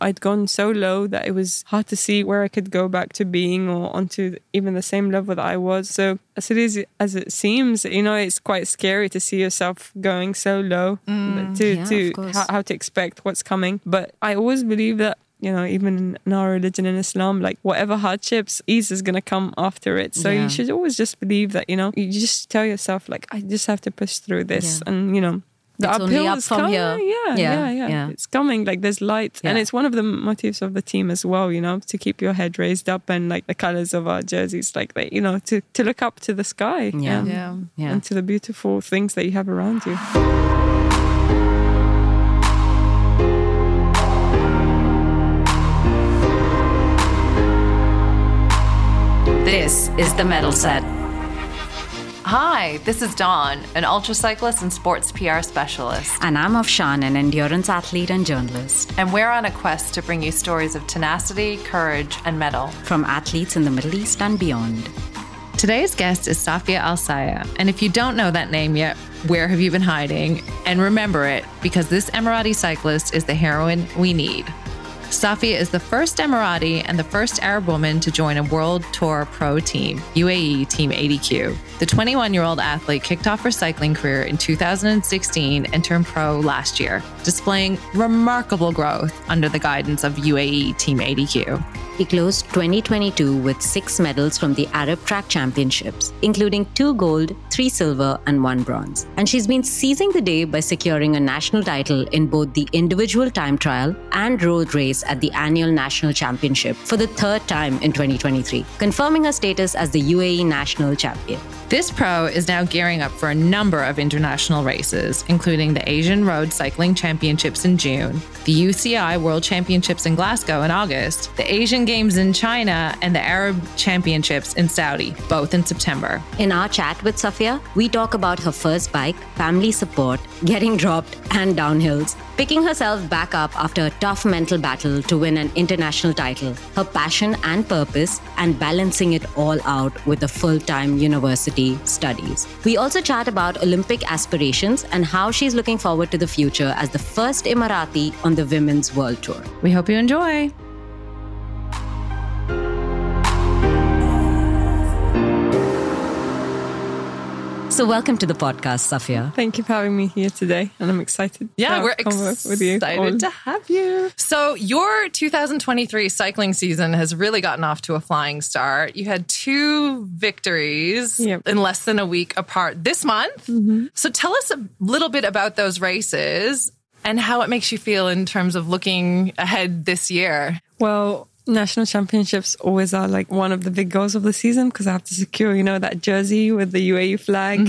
I'd gone so low that it was hard to see where I could go back to being or onto even the same level that I was. So as it is as it seems, you know, it's quite scary to see yourself going so low Mm, to yeah, to how, how to expect what's coming. But I always believe that you know, even in our religion in Islam, like whatever hardships, ease is going to come after it. So Yeah. you should always just believe that, you know, you just tell yourself, like, I just have to push through this. Yeah. And, you know, the It's only uphill up is from coming. here. Yeah, Yeah, yeah, yeah, yeah. It's coming. Like there's light. And it's one of the motifs of the team as well, you know, to keep your head raised up and like the colors of our jerseys, like, they, you know, to, to look up to the sky. Yeah. Yeah. Yeah. And to the beautiful things that you have around you. This is the medal set. Hi, this is Dawn, an ultra cyclist and sports PR specialist. And I'm Afshan, an endurance athlete and journalist. And we're on a quest to bring you stories of tenacity, courage, and mettle. From athletes in the Middle East and beyond. Today's guest is Safiya Al Sayegh. And if you don't know that name yet, where have you been hiding? And remember it, because this Emirati cyclist is the heroine we need. Safiya is the first Emirati and the first Arab woman to join a World Tour Pro team, UAE Team ADQ. The 21 year old athlete kicked off her cycling career in 2016 and turned pro last year, displaying remarkable growth under the guidance of UAE Team ADQ. He closed 2022 with six medals from the Arab Track Championships, including two gold, three silver, and one bronze. And she's been seizing the day by securing a national title in both the individual time trial and road race at the annual national championship for the third time in 2023, confirming her status as the UAE national champion. This pro is now gearing up for a number of international races, including the Asian Road Cycling Championships in June, the UCI World Championships in Glasgow in August, the Asian Games in China, and the Arab Championships in Saudi, both in September. In our chat with Safiya, we talk about her first bike, family support, getting dropped, and downhills, picking herself back up after a tough mental battle to win an international title, her passion and purpose, and balancing it all out with a full time university studies. We also chat about Olympic aspirations and how she's looking forward to the future as the first Emirati on the Women's World Tour. We hope you enjoy. So, welcome to the podcast, Safiya. Thank you for having me here today. And I'm excited. Yeah, we're convo with you all. excited to have you. So, your 2023 cycling season has really gotten off to a flying start. You had two victories Yep. in less than a week apart this month. Mm-hmm. So, tell us a little bit about those races and how it makes you feel in terms of looking ahead this year. Well, national championships always are like one of the big goals of the season because I have to secure, you know, that jersey with the UAE flag,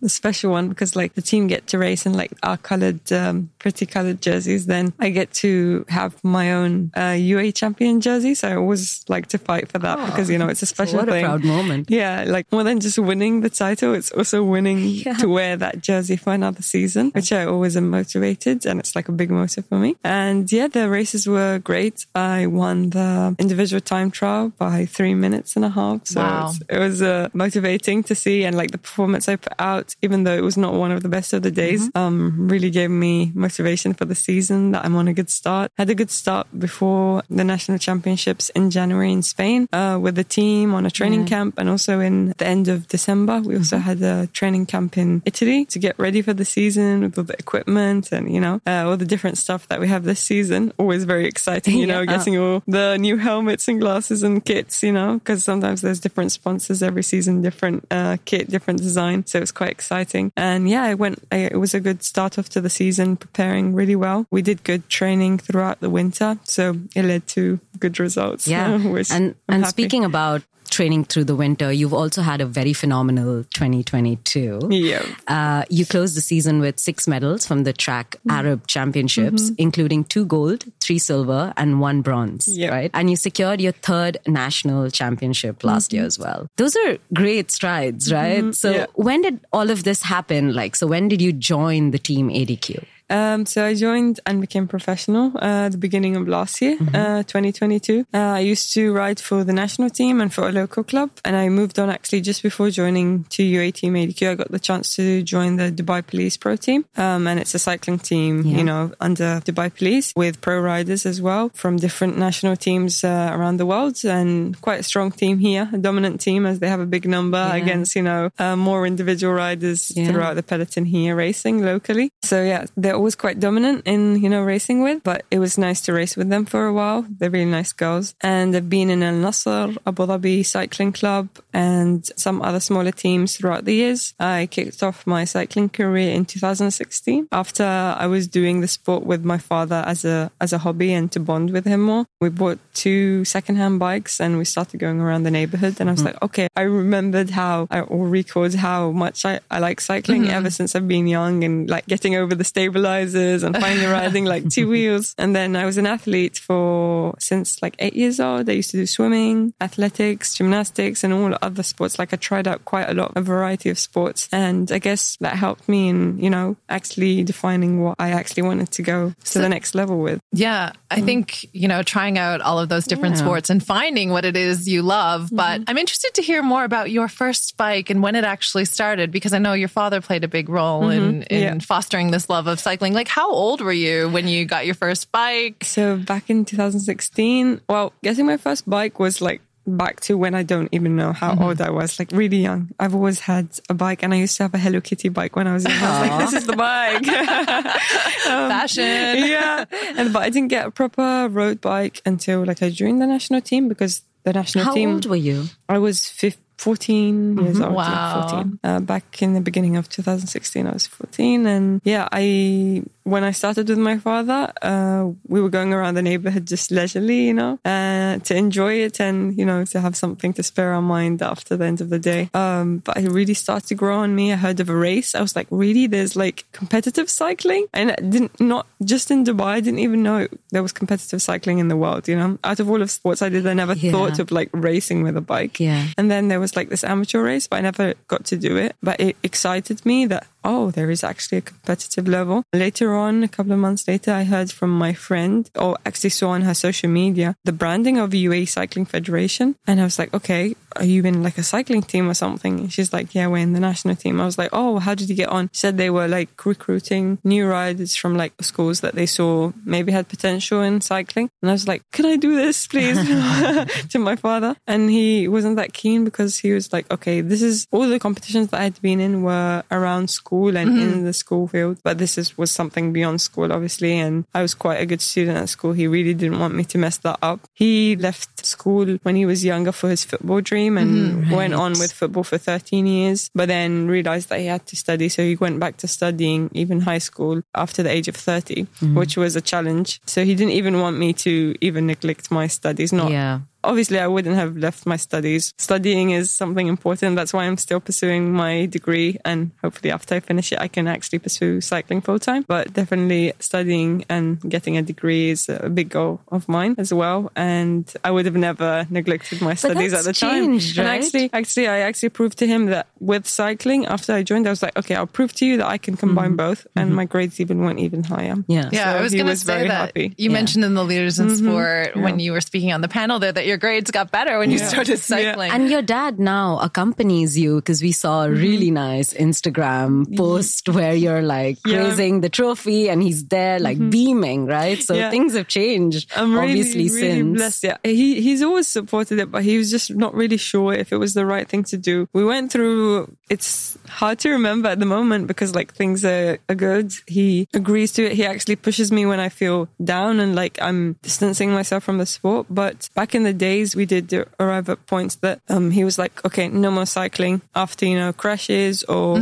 the special one because like the team get to race in like our colored, um, pretty colored jerseys. Then I get to have my own uh, UAE champion jersey. So I always like to fight for that because, you know, it's a special what a thing. proud moment. Yeah, like more than just winning the title, it's also winning to wear that jersey for another season, which I always am motivated and it's like a big motive for me. And yeah, the races were great. I won the individual time trial by three minutes and a half. So Wow. it was uh, motivating to see and like the performance I put out, even though it was not one of the best of the days, um, really gave me motivation for the season that I'm on a good start. Had a good start before the national championships in January in Spain, uh, with the team on a training camp and also in the end of December. We also had a training camp in Italy to get ready for the season with all the equipment and, you know, uh, all the different stuff that we have this season. Always very exciting, you know, getting all the new helmets and glasses and kits, you know, because sometimes there's different sponsors every season, different uh, kit, different design. So it's quite exciting. And yeah, I went, I, it was a good start off to the season, preparing really well. We did good training throughout the winter. So it led to good results. Yeah. and I'm and happy. speaking about training through the winter, you've also had a very phenomenal 2022. Yeah. Uh, you closed the season with six medals from the track Mm-hmm. Arab Championships, including two gold, three silver, and one bronze. Yeah. Right, and you secured your third national championship last year as well. Those are great strides, right? So Mm-hmm. Yeah. when did all of this happen? Like, so when did you join the team ADQ? Um, so I joined and became professional uh, at the beginning of last year, uh, 2022. Uh, I used to ride for the national team and for a local club, and I moved on actually just before joining to UAE Team ADQ. I got the chance to join the Dubai Police Pro Team, um, and it's a cycling team, Yeah. you know, under Dubai Police with pro riders as well from different national teams uh, around the world, and quite a strong team here, a dominant team as they have a big number Yeah. against, you know, uh, more individual riders Yeah. throughout the peloton here racing locally. So yeah, they're always quite dominant in, you know, racing with, but it was nice to race with them for a while. They're really nice girls. And I've been in Al Nasser, Abu Dhabi Cycling Club and some other smaller teams throughout the years. I kicked off my cycling career in 2016 after I was doing the sport with my father as a, as a hobby and to bond with him more. We bought two secondhand bikes and we started going around the neighborhood and I was hmm. like, okay, I remembered how I or recalled how much I, I like cycling hmm. ever since I've been young and like getting over the and finally riding like two wheels. And then I was an athlete for since like eight years old. I used to do swimming, athletics, gymnastics, and all other sports. Like I tried out quite a lot, a variety of sports. And I guess that helped me in, you know, actually defining what I actually wanted to go to the next level with. Yeah, I mm. think, you know, trying out all of those different Yeah. sports and finding what it is you love. Mm-hmm. But I'm interested to hear more about your first bike and when it actually started, because I know your father played a big role mm-hmm. in, in Yeah. fostering this love of cycling. Like, how old were you when you got your first bike? So back in 2016, well, getting my first bike was like back to when I don't even know how mm-hmm. old I was, like really young. I've always had a bike and I used to have a Hello Kitty bike when I was young. I was like, this is the bike. Um, Fashion. yeah. And, but I didn't get a proper road bike until like I joined the national team because the national How team. How old were you? I was 15, 14 years old. yeah, Wow. 14. Uh, back in the beginning of 2016, I was 14. And yeah, I, when I started with my father, uh, we were going around the neighborhood just leisurely, you know, uh, to enjoy it and, you know, to have something to spare our mind after the end of the day. Um, but it really started to grow on me. I heard of a race. I was like, really? There's like competitive cycling? And I didn't, not just in Dubai, I didn't even know there was competitive cycling in the world, you know, out of all of sports I did, I never Yeah. thought of like racing with a bike. Yeah. And then there was like this amateur race, but I never got to do it. But it excited me that, oh, there is actually a competitive level. Later on, a couple of months later, I heard from my friend, or actually saw on her social media, the branding of UAE Cycling Federation. And I was like, okay, are you in like a cycling team or something? And she's like, yeah, we're in the national team. I was like, oh, how did you get on? She said they were like recruiting new riders from like schools that they saw maybe had potential in cycling. And I was like, can I do this, please? to my father. And he wasn't that keen because he was like, okay, this is all the competitions that I had been in were around school and in mm-hmm. the school field. But this is, was something beyond school, obviously. And I was quite a good student at school. He really didn't want me to mess that up. He left school when he was younger for his football dream and mm-hmm. went on with football for 13 years, but then realized that he had to study. So he went back to studying even high school after the age of 30, mm-hmm. which was a challenge. So he didn't even want me to even neglect my studies. Not Yeah. Obviously I wouldn't have left my studies. Studying is something important. That's why I'm still pursuing my degree. And hopefully after I finish it, I can actually pursue cycling full time. But definitely studying and getting a degree is a big goal of mine as well. And I would have never neglected my studies at that's the time. changed, and actually, actually, I actually proved to him that with cycling, after I joined, I was like, okay, I'll prove to you that I can combine mm-hmm. both. And mm-hmm. my grades even went even higher. Yeah. Yeah, So I was going to say very that happy. you Yeah. mentioned in the leaders in mm-hmm. sport when you were speaking on the panel there that your grades got better when you Yeah. started cycling. And your dad now accompanies you because we saw a mm-hmm. really nice Instagram mm-hmm. post where you're like Yeah. praising the trophy and he's there like mm-hmm. beaming, right? So Yeah. things have changed I'm really, obviously really since. blessed. Yeah, he he's always supported it, but he was just not really sure if it was the right thing to do. We went through. It's hard to remember at the moment because like things are, are good. He agrees to it. He actually pushes me when I feel down and like I'm distancing myself from the sport. But back in the days, we did arrive at points that um he was like, okay, no more cycling after you know crashes or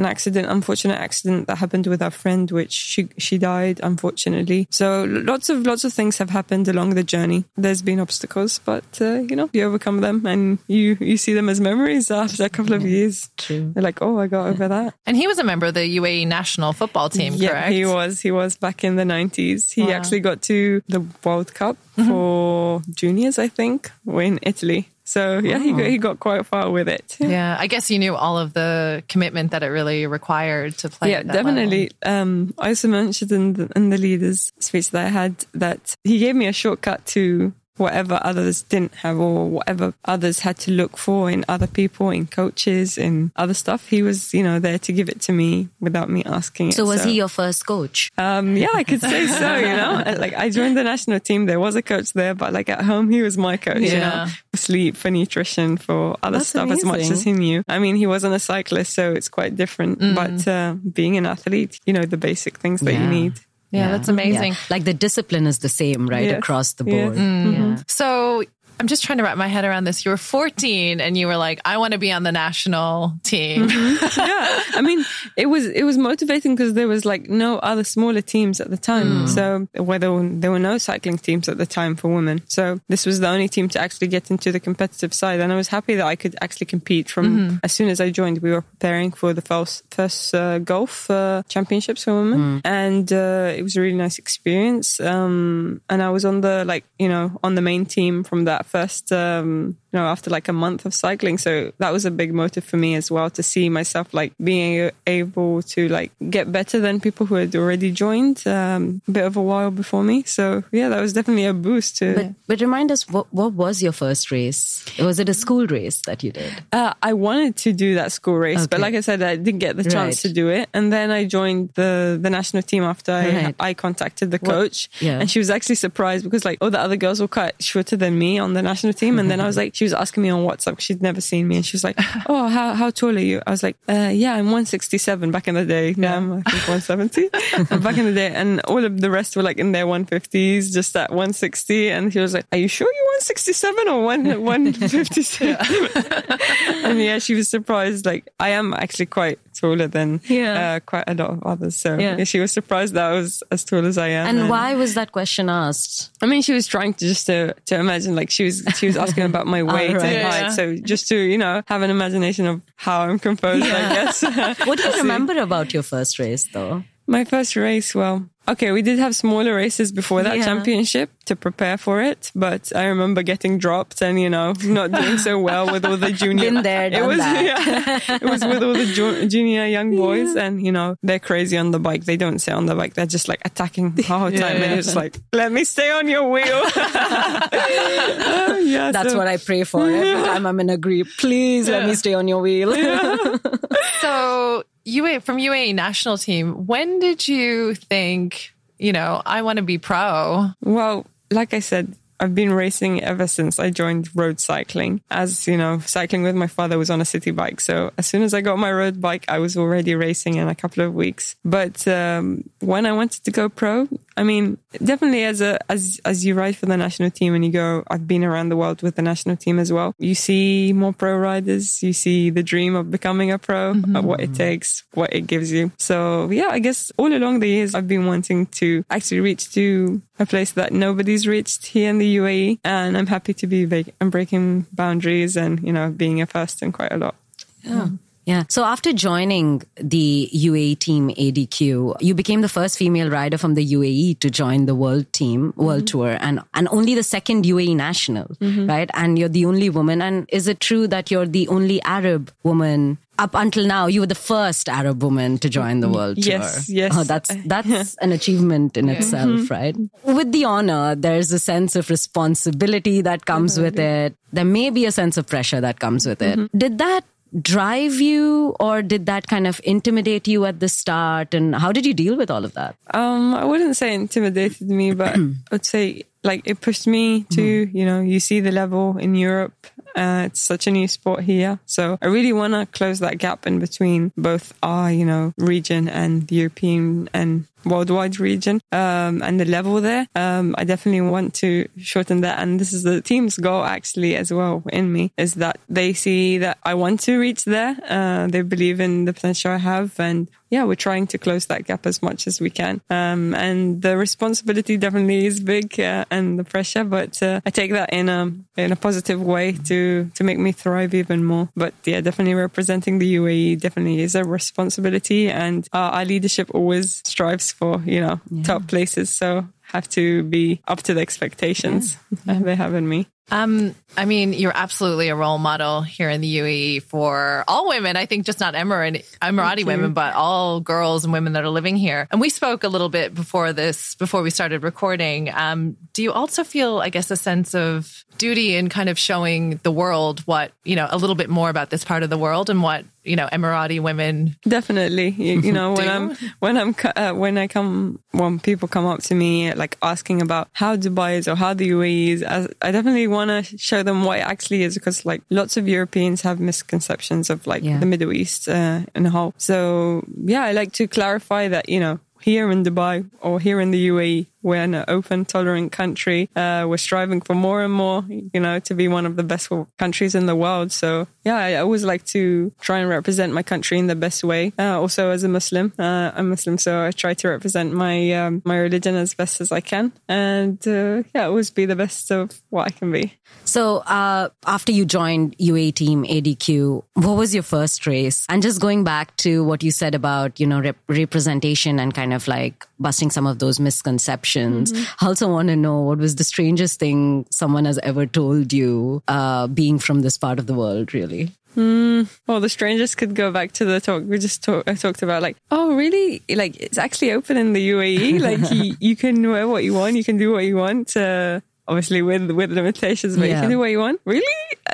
an accident, unfortunate accident that happened with our friend, which she she died unfortunately. So lots of lots of things have happened along the journey. There's been obstacles, but uh, you know you overcome them and you you see them as memories after a couple of years. True. They're like, oh, I got over that. And he was a member of the UAE national football team, yeah, correct? he was. He was back in the nineties. He Wow. actually got to the World Cup for juniors, I think, in Italy. So yeah, he got, he got quite far with it. Yeah, I guess you knew all of the commitment that it really required to play. Yeah, definitely. Um, I also mentioned in the, in the leaders speech that I had that he gave me a shortcut to whatever others didn't have or whatever others had to look for in other people, in coaches, in other stuff. He was, you know, there to give it to me without me asking it. So was he your first coach? Um, yeah, I could say so, you know, like I joined the national team. There was a coach there, but like at home, he was my coach, you Yeah. know, for sleep, for nutrition, for other That's stuff as much as he knew. I mean, he wasn't a cyclist, so it's quite different, but, uh, being an athlete, you know, the basic things that you need. Yeah, that's amazing. Yeah. Like the discipline is the same, right, Yes. across the Yes. board. Mm-hmm. Yeah. So I'm just trying to wrap my head around this. You were 14 and you were like, I want to be on the national team. yeah, I mean, it was it was motivating because there was like no other smaller teams at the time. So where there were, there were no cycling teams at the time for women. So this was the only team to actually get into the competitive side, and I was happy that I could actually compete. From as soon as I joined, we were preparing for the first first uh, Gulf uh, championships for women, and uh, it was a really nice experience. Um, and I was on the like you know on the main team from that first. Um, you know, after like a month of cycling. So that was a big motive for me as well to see myself like being able to like get better than people who had already joined um, a bit of a while before me. So yeah, that was definitely a boost to. But, but remind us, what, what was your first race? Was it a school race that you did? Uh, I wanted to do that school race, but like I said, I didn't get the chance Right. to do it. And then I joined the the national team after I, Right. I contacted the coach, yeah. and she was actually surprised because like all the other girls were quite shorter than me on the national team. And then I was like, she was asking me on WhatsApp. she'd never seen me, and she was like, "Oh, how how tall are you?" I was like, uh, "Yeah, I'm 167 back in the day. Now I'm I think 170 back in the day." And all of the rest were like in their 150s, just at 160. And she was like, "Are you sure you're 167 or one 156?" and yeah, she was surprised. Like I am actually quite taller than Yeah. uh, quite a lot of others. So Yeah. she was surprised that I was as tall as I am. And why was that question asked? I mean, she was trying to just to, to imagine, like she was she was asking about my weight right. and Yeah. height. So just to you know have an imagination of how I'm composed, I guess. What do you remember about your first race, though? my first race, well, okay, we did have smaller races before that Yeah. championship to prepare for it, but I remember getting dropped and you know not doing so well with all the junior. Been there, it was that. yeah, it was with all the ju- junior young boys, and you know they're crazy on the bike. They don't sit on the bike; they're just like attacking the whole time, and it's like, let me stay on your wheel. Oh, yeah, That's so- what I pray for every time I'm in a group. Please let me stay on your wheel. so UA from UAE national team, when did you think, you know, I want to be pro? Well, like I said, I've been racing ever since I joined road cycling. As you know, cycling with my father was on a city bike. So as soon as I got my road bike, I was already racing in a couple of weeks. But um, when I wanted to go pro, I mean, definitely as a as as you ride for the national team and you go, I've been around the world with the national team as well. You see more pro riders. You see the dream of becoming a pro, uh, what it takes, what it gives you. So yeah, I guess all along the years, I've been wanting to actually reach to a place that nobody's reached here in the UAE, and I'm happy to be big and breaking boundaries and you know being a first in quite a lot. Yeah. So after joining the UAE team ADQ, you became the first female rider from the UAE to join the world team, world mm-hmm. tour, and, and only the second UAE national, mm-hmm. right? And you're the only woman. And is it true that you're the only Arab woman? Up until now, you were the first Arab woman to join the world tour. Yes, yes. Oh, that's that's an achievement in itself, mm-hmm. right? With the honor, there's a sense of responsibility that comes with it. There may be a sense of pressure that comes with it. Did that drive you or did that kind of intimidate you at the start and how did you deal with all of that Um, I wouldn't say intimidated me, but I would say like it pushed me to, you know, you see the level in Europe. Uh, it's such a new sport here. So I really want to close that gap in between both our, you know, region and the European and worldwide region um, and the level there. Um, I definitely want to shorten that. And this is the team's goal actually as well in me is that they see that I want to reach there. Uh, they believe in the potential I have. And yeah, we're trying to close that gap as much as we can. Um, and the responsibility definitely is big uh, and the pressure, but uh, I take that in a, in a positive way to, to make me thrive even more. But yeah, definitely representing the UAE definitely is a responsibility and uh, our leadership always strives for, you know, top places. So have to be up to the expectations they have in me. Um, I mean, you're absolutely a role model here in the UAE for all women. I think just not Emirati, Emirati women, but all girls and women that are living here. And we spoke a little bit before this, before we started recording. Um, do you also feel, I guess, a sense of duty in kind of showing the world what, you know, a little bit more about this part of the world and what you know Emirati women. Definitely, you, you know when I'm when I'm uh, when I come when people come up to me like asking about how Dubai is or how the UAE is, I, I definitely want to show them what it actually is because like lots of Europeans have misconceptions of like yeah. the Middle East uh, in a whole. So yeah, I like to clarify that you know here in Dubai or here in the UAE, we're an open, tolerant country. Uh, we're striving for more and more, you know, to be one of the best countries in the world. So yeah, I always like to try and represent my country in the best way. Uh, also, as a Muslim, uh, I'm Muslim, so I try to represent my um, my religion as best as I can, and uh, yeah, always be the best of what I can be. So uh, after you joined UA team ADQ, what was your first race? And just going back to what you said about you know rep- representation and kind of like busting some of those misconceptions. Mm-hmm. I also want to know what was the strangest thing someone has ever told you, uh, being from this part of the world, really. Mm, well, the strangest could go back to the talk we just talk, I talked about. Like, oh, really? Like, it's actually open in the UAE. like, you, you, can wear what you want, you can do what you want. Uh, obviously with with limitations, but yeah. you can do what you want. Really?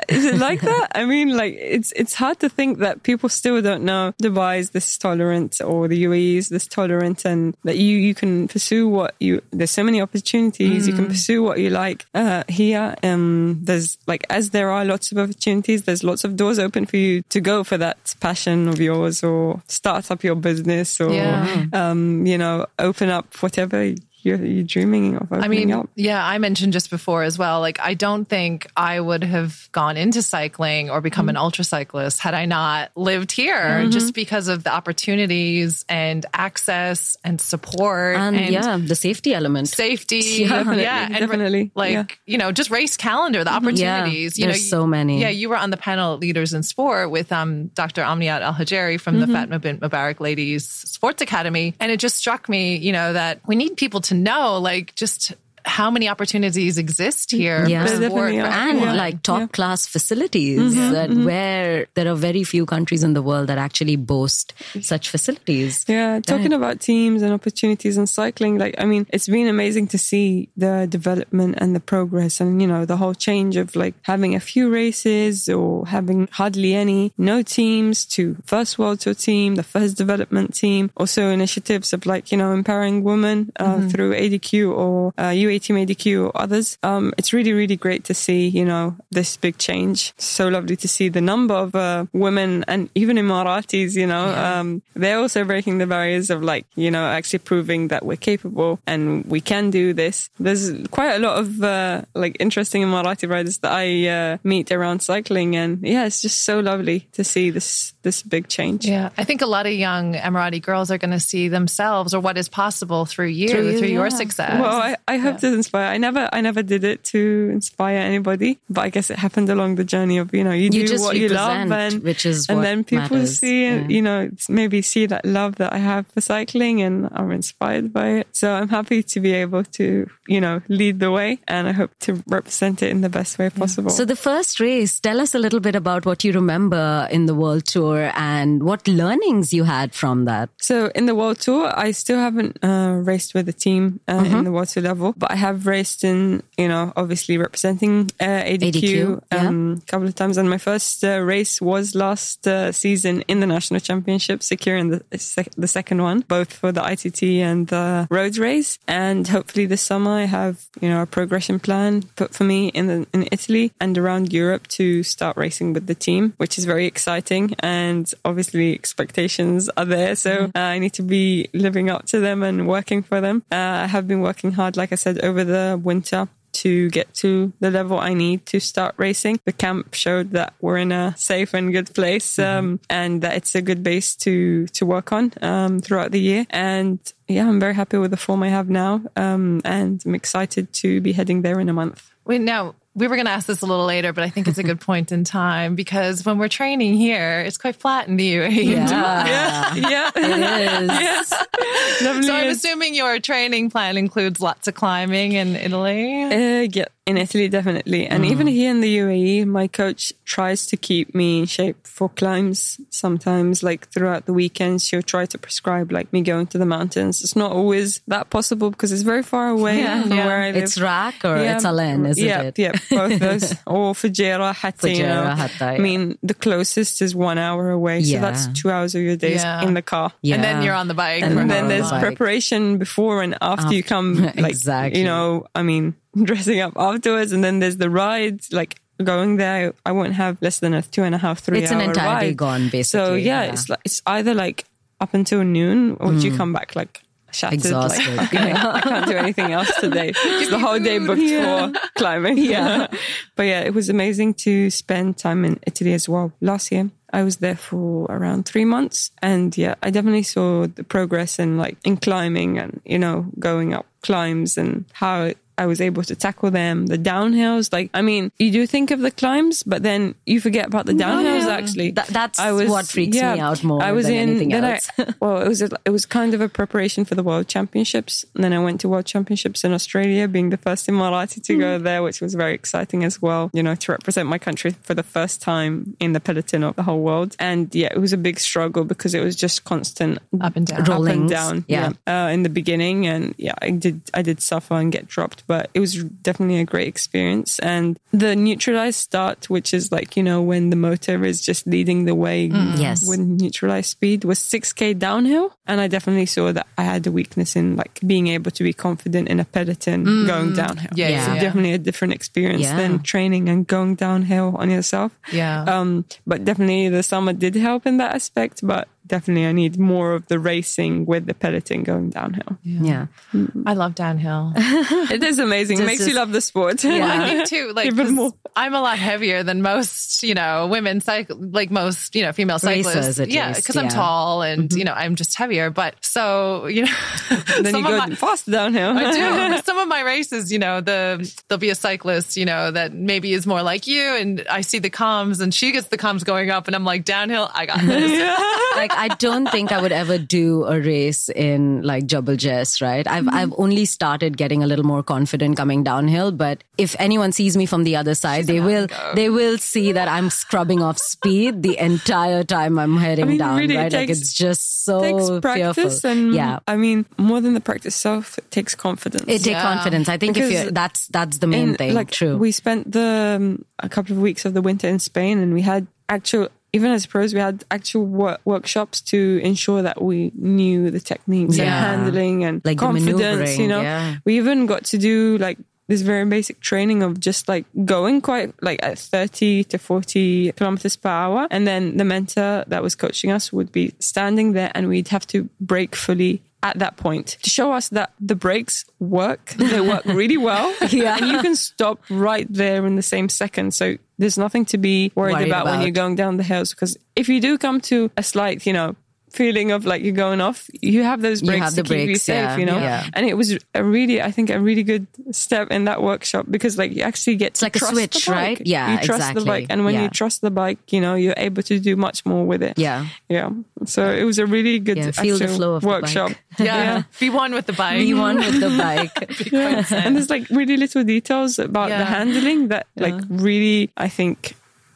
Is it like that? I mean, like it's it's hard to think that people still don't know Dubai is this tolerant or the UAE is this tolerant, and that you you can pursue what you. There's so many opportunities. Mm. You can mm. pursue what you like uh, here. Um, there's like as there are lots of opportunities. There's lots of doors open for you to go for that passion of yours, or start up your business, or yeah. um, you know, open up whatever you're, you're dreaming of I mean, up. yeah, I mentioned just before as well. Like, I don't think I would have gone into cycling or become mm-hmm. an ultra cyclist had I not lived here, mm-hmm. just because of the opportunities and access and support and, and yeah, the safety element, safety, yeah, definitely, yeah, and definitely, like yeah. you know, just race calendar, the mm-hmm. opportunities. Yeah, you there's know, so many. Yeah, you were on the panel Leaders in Sport with um, Dr. Amniat Al Hajeri from mm-hmm. the Fatma bint Mubarak Ladies Sports Academy, and it just struck me, you know, that we need people to know, like, just how many opportunities exist here yeah. and yeah. like top yeah. class facilities mm-hmm. that mm-hmm. where there are very few countries in the world that actually boast such facilities yeah talking about teams and opportunities in cycling like i mean it's been amazing to see the development and the progress and you know the whole change of like having a few races or having hardly any no teams to first world tour team the first development team also initiatives of like you know empowering women uh, mm-hmm. through adq or uh, Team ADQ or others. Um, it's really, really great to see, you know, this big change. So lovely to see the number of uh, women and even Emiratis, you know, yeah. um, they're also breaking the barriers of like, you know, actually proving that we're capable and we can do this. There's quite a lot of uh, like interesting Emirati riders that I uh, meet around cycling. And yeah, it's just so lovely to see this, this big change. Yeah. I think a lot of young Emirati girls are going to see themselves or what is possible through you, through, through yeah. your success. Well, I, I hope inspire. I never, I never did it to inspire anybody, but I guess it happened along the journey of you know you, you do what you love, and which is and then people matters. see yeah. you know maybe see that love that I have for cycling and are inspired by it. So I'm happy to be able to you know lead the way, and I hope to represent it in the best way possible. Yeah. So the first race, tell us a little bit about what you remember in the World Tour and what learnings you had from that. So in the World Tour, I still haven't uh, raced with a team uh, mm-hmm. in the World Tour level, but I have raced in, you know, obviously representing uh, ADQ, ADQ um, a couple of times. And my first uh, race was last uh, season in the national championship, securing the, sec- the second one, both for the ITT and the roads race. And hopefully this summer I have, you know, a progression plan put for me in the, in Italy and around Europe to start racing with the team, which is very exciting. And obviously expectations are there. So mm-hmm. uh, I need to be living up to them and working for them. Uh, I have been working hard, like I said, over the winter to get to the level I need to start racing. The camp showed that we're in a safe and good place, mm-hmm. um, and that it's a good base to to work on um, throughout the year. And yeah, I'm very happy with the form I have now, um, and I'm excited to be heading there in a month. Wait, now we were going to ask this a little later, but I think it's a good point in time because when we're training here, it's quite flat in the UAE. Yeah. yeah, It is. yes. So I'm assuming your training plan includes lots of climbing in Italy. Uh, yeah, in Italy, definitely. And even here in the UAE, my coach tries to keep me in shape for climbs. Sometimes, like throughout the weekends, she'll try to prescribe like me going to the mountains. It's not always that possible because it's very far away Yeah. from Yeah. where I live. It's RAK or it's Al Ain, isn't yeah, it? Yeah, both those. or Fujairah, Hatta. you know. Fujairah, Hatta, I mean, the closest is one hour away. So Yeah. that's two hours of your days Yeah. in the car. Yeah. And then you're on the bike. And And then on the there's bike. preparation before and after you come, like, Exactly. you know, I mean, dressing up afterwards. And then there's the ride, like going there, I won't have less than a two and a half, three It's an hour entire day ride. gone, So basically, yeah, yeah. it's like, it's either like up until noon or you mm. come back like shattered. Exhausted. Like, okay, I can't do anything else today. It's the whole day booked for climbing. Yeah. but yeah, it was amazing to spend time in Italy as well. Last year, I was there for around three months. And yeah, I definitely saw the progress in like in climbing and, you know, going up climbs and how I was able to tackle them, the downhills. Like, I mean, you do think of the climbs, but then you forget about the downhills. yeah. Actually, That- that's what freaks me out more I was in. anything then I- well, it was a, it was kind of a preparation for the World Championships. And then I went to World Championships in Australia, being the first Emirati to Hmm. go there, which was very exciting as well. You know, to represent my country for the first time in the peloton of the whole world. And yeah, it was a big struggle because it was just constant Up and down. up and down. yeah. Uh, in the beginning, and yeah, I did I did suffer and get dropped, but it was definitely a great experience. And the neutralized start, which is like you know when the motor is just leading the way, Yes. with neutralized speed, was six k downhill, and I definitely saw that I had a weakness in like being able to be confident in a peloton going downhill. Yeah, yeah, so yeah. definitely a different experience Yeah. than training and going downhill on yourself. Yeah. Um, but definitely the summer did help in that aspect. But definitely I need more of the racing with the peloton going downhill. Yeah. Mm-hmm. I love downhill. It is amazing. Just- Makes you love the sport. yeah I think too, like Even 'cause more. I'm a lot heavier than most, you know, women cycle, like most, you know, female cyclists. at yeah, least, because I'm tall and mm-hmm. you know I'm just heavier. But so you know, then you of go my- fast downhill. I do. Some of my races, you know, the there'll be a cyclist, you know, that maybe is more like you, and I see the comms, and she gets the comms going up, and I'm like downhill. I got this. like I don't think I would ever do a race in like Jebel Jais, right? I've I've only started getting a little more confident coming downhill, but if anyone sees me from the other side, they will they will see that I'm scrubbing off speed the entire time I'm heading mean, down, really, it right? like it's just so takes practice fearful. and yeah. I mean more than the practice itself, it takes confidence. It takes Yeah. confidence. I think if you're that's that's the main And, thing. Like True. we spent the um, a couple of weeks of the winter in Spain, and we had actual. Even as pros, we had actual work, workshops to ensure that we knew the techniques and handling and Like confidence. You know, yeah. we even got to do like this very basic training of just like going quite like at 30 to 40 kilometers per hour. And then the mentor that was coaching us would be standing there and we'd have to brake fully at that point to show us that the brakes work. They work really well. Yeah. And you can stop right there in the same second. So there's nothing to be worried, Worried about, when you're going down the hills. Because if you do come to a slight, you know, feeling of like you're going off, you have those breaks have to the keep you safe, yeah, you know? yeah. And it was a really, I think, a really good step in that workshop because like you actually get to like a switch, the bike. right? Yeah, You trust exactly. the bike. And when Yeah. you trust the bike, you know, you're able to do much more with it. yeah. Yeah. So it was a really good Yeah, feel the flow of the workshop. bike. Yeah. Be one with the bike. Be one with the bike. Yeah. And there's like really little details about Yeah. the handling that like really I think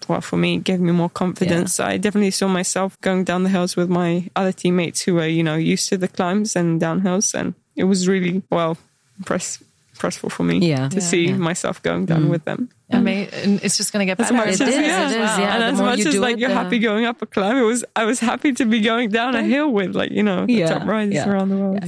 well for me gave me more confidence. I definitely saw myself going down the hills with my other teammates who were, you know, used to the climbs and downhills and it was really well impress impressful for me Yeah. to Yeah. see Yeah. myself going down mm. with them. Ama- and it's just going to get As better. much It as, is, yeah. it is, yeah. And as much you as like it, you're the- happy going up a climb, it was I was happy to be going down a hill with like, you know, the Yeah. top riders Yeah. around the world.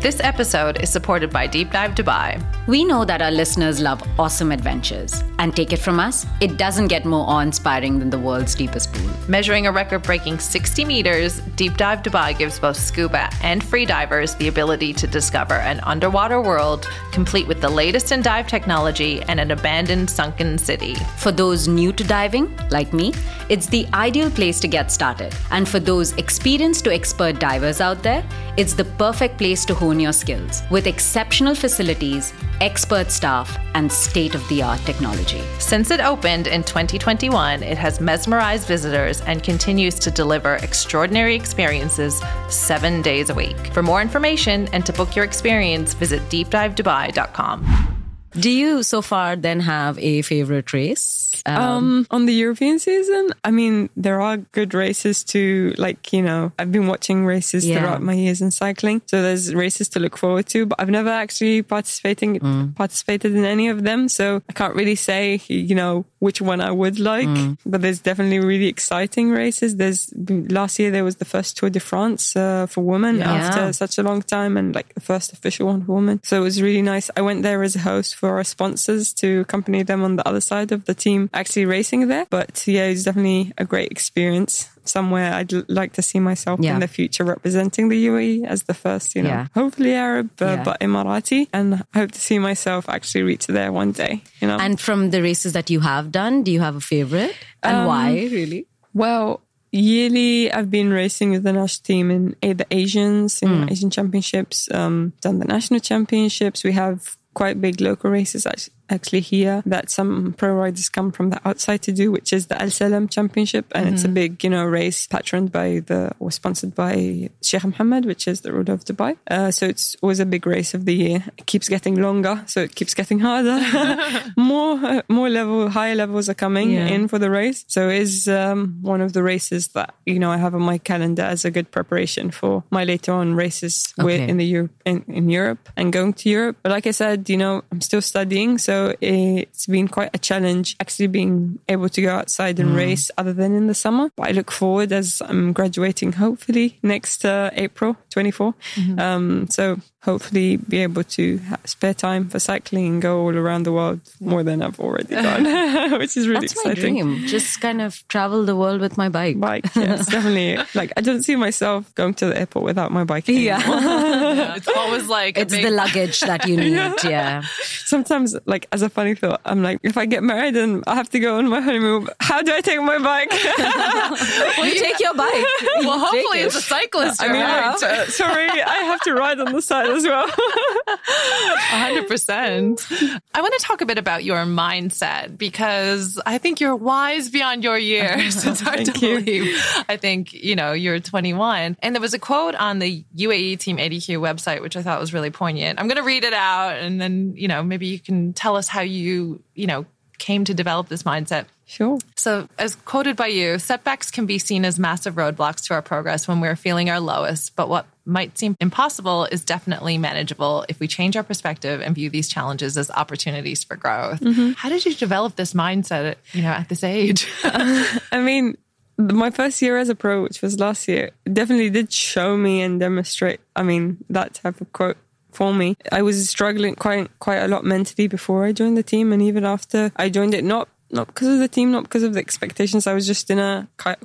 This episode is supported by Deep Dive Dubai. We know that our listeners love awesome adventures. And take it from us, it doesn't get more awe inspiring than the world's deepest pool. Measuring a record breaking 60 meters, Deep Dive Dubai gives both scuba and free divers the ability to discover an underwater world complete with the latest in dive technology and an abandoned sunken city. For those new to diving, like me, it's the ideal place to get started. And for those experienced to expert divers out there, it's the perfect place to hone your skills with exceptional facilities, expert staff, and state of the art technology. Since it opened in 2021, it has mesmerized visitors and continues to deliver extraordinary experiences seven days a week. For more information and to book your experience, visit deepdivedubai.com. Do you so far then have a favorite race? Um, on the European season, I mean, there are good races to like, you know, I've been watching races Yeah. throughout my years in cycling. So there's races to look forward to, but I've never actually participating participated in any of them. So I can't really say, you know, which one I would like, but there's definitely really exciting races. There's last year there was the first Tour de France uh, for women Yeah. after such a long time and like the first official one for women. So it was really nice. I went there as a host for our sponsors to accompany them on the other side of the team actually racing there. But yeah, it's definitely a great experience. Somewhere I'd l- like to see myself Yeah. in the future representing the UAE as the first, you know, Yeah. hopefully Arab, uh, Yeah. but Emirati. And I hope to see myself actually reach there one day, you know. And from the races that you have done, do you have a favorite? And Um, why, really? Well, yearly I've been racing with the national team in the Asians, in Asian championships, um, done the national championships. We have quite big local races actually here that some pro riders come from the outside to do, which is the Al Salam Championship. And it's a big, you know, race patroned by the, or sponsored by Sheikh Mohammed, which is the ruler of Dubai. Uh, so it's always a big race of the year. It keeps getting longer, so it keeps getting harder. more, uh, more level, higher levels are coming Yeah. in for the race. So it is um, one of the races that you know I have on my calendar as a good preparation for my later on races with in the Europe in, in Europe and going to Europe. But like I said, you know I'm still studying, so it's been quite a challenge actually being able to go outside and race other than in the summer. But I look forward as I'm graduating hopefully next uh, April 24. Um, so hopefully be able to ha- spare time for cycling and go all around the world more than I've already done, which is really That's my exciting. dream. Just kind of travel the world with my bike. Bike, yes, definitely. Like I don't see myself going to the airport without my bike. Yeah. anymore. it's always like It's the luggage that you need. yeah. Sometimes, like as a funny thought, I'm like, if I get married and I have to go on my honeymoon, how do I take my bike? Well, you take your bike. Well, You hopefully it. it's a cyclist. I mean, around. Sorry, I have to ride on the side as well. 100%. I want to talk a bit about your mindset because I think you're wise beyond your years. It's hard to you. believe. I think, you know, you're 21. And there was a quote on the UAE Team ADQ website, which I thought was really poignant. I'm going to read it out and then, you know, maybe you can tell us how you, you know, came to develop this mindset. Sure. So, as quoted by you, setbacks can be seen as massive roadblocks to our progress when we're feeling our lowest. But what might seem impossible is definitely manageable if we change our perspective and view these challenges as opportunities for growth. Mm-hmm. How did you develop this mindset, you know, at this age? I mean, my first year as a pro, which was last year, definitely did show me and demonstrate. I mean, that type of quote for me. I was struggling quite quite a lot mentally before I joined the team, and even after I joined it, not not because of the team, not because of the expectations. I was just in a kind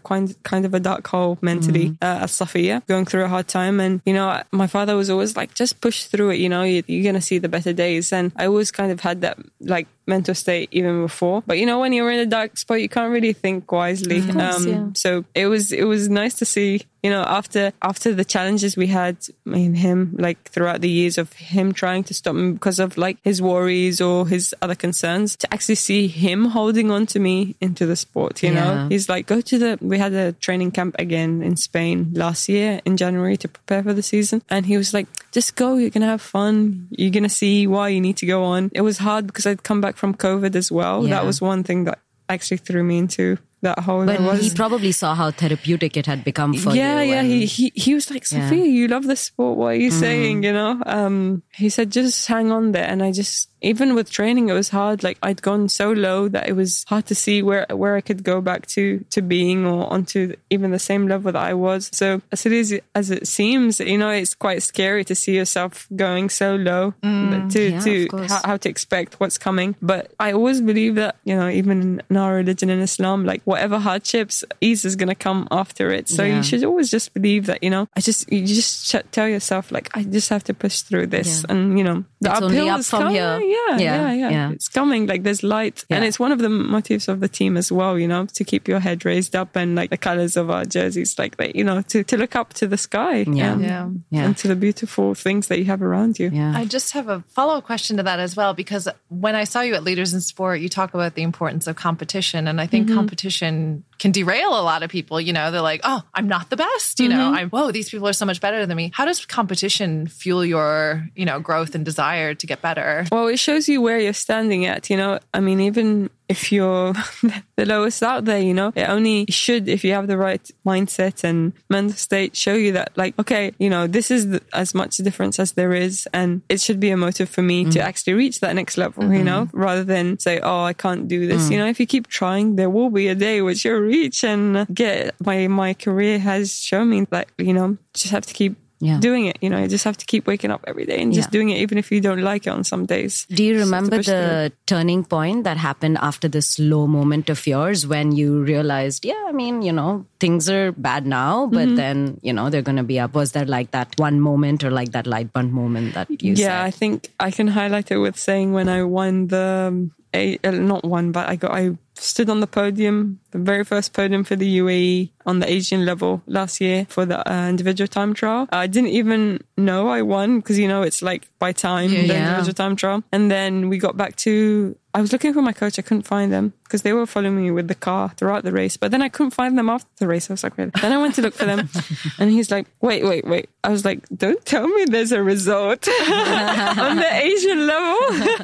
kind of a dark hole mentally uh, at Safia, going through a hard time. And you know, my father was always like, "Just push through it. You know, you're gonna see the better days." And I always kind of had that like mental state even before. But you know, when you're in a dark spot, you can't really think wisely. course, um, yeah. So it was it was nice to see, you know, after after the challenges we had in him, like throughout the years of him trying to stop me because of like his worries or his other concerns, to actually see him holding on to me into the sport. You Yeah. know, he's like, go to the. We had a training camp again in Spain last year in January to prepare for the season, and he was like, just go. You're gonna have fun. You're gonna see why you need to go on. It was hard because I'd come back from COVID as well. Yeah. That was one thing that actually threw me into that whole. But was, he probably saw how therapeutic it had become for yeah, you. yeah. and- He, he he was like, Yeah. Mm. You love the sport. What are you saying? You know. Um, he said, just hang on there. And I just, even with training, it was hard. Like I'd gone so low that it was hard to see where where I could go back to to being or onto even the same level that I was. So as it is as it seems, you know, it's quite scary to see yourself going so low to Mm. Yeah, to of course. how, how to expect what's coming. But I always believe that you know, even in our religion in Islam, like whatever hardships, ease is gonna come after it. So Yeah. you should always just believe that you know. I just you just tell yourself like I just have to push through this, Yeah. and you know. The It's only uphill up is from coming. here. Yeah, yeah, Yeah, yeah, yeah. It's coming. Like there's light, and it's one of the motifs of the team as well. You know, to keep your head raised up, and like the colors of our jerseys, like that. you know, to to look up to the sky. Yeah. and, Yeah. Yeah. and to the beautiful things that you have around you. Yeah. I just have a follow up question to that as well, because when I saw you at Leaders in Sport, you talk about the importance of competition. And I think mm-hmm. competition can derail a lot of people. You know, they're like, oh, I'm not the best. You know, mm-hmm. I'm, whoa, these people are so much better than me. How does competition fuel your, you know, growth and desire to get better? Well, it shows you where you're standing at, you know. I mean, even if you're the lowest out there, you know, it only should, if you have the right mindset and mental state, show you that, like, okay, you know, this is the, as much difference as there is. And it should be a motive for me to mm. actually reach that next level, you know, mm-hmm. rather than say, oh, I can't do this. Mm. You know, if you keep trying, there will be a day which you'll reach and get my, my career has shown me that, you know, just have to keep Yeah. doing it. You know, you just have to keep waking up every day and just Yeah. doing it, even if you don't like it on some days. Do you Just have to remember push through the turning point that happened after this low moment of yours when you realized, yeah, I mean, you know, things are bad now, but Mm-hmm. then, you know, they're going to be up? Was there like that one moment or like that light bulb moment that you yeah, I think I can highlight it with saying when I won the um, a, uh, not one, but I got I stood on the podium, the very first podium for the UAE on the Asian level last year for the uh, individual time trial. I didn't even know I won because you know it's like by time Yeah, the yeah. individual time trial, and then we got back to. I was looking for my coach. I couldn't find them because they were following me with the car throughout the race. But then I couldn't find them after the race. I was like, really? Then I went to look for them, and he's like, "Wait, wait, wait." I was like, "Don't tell me there's a result on the Asian level."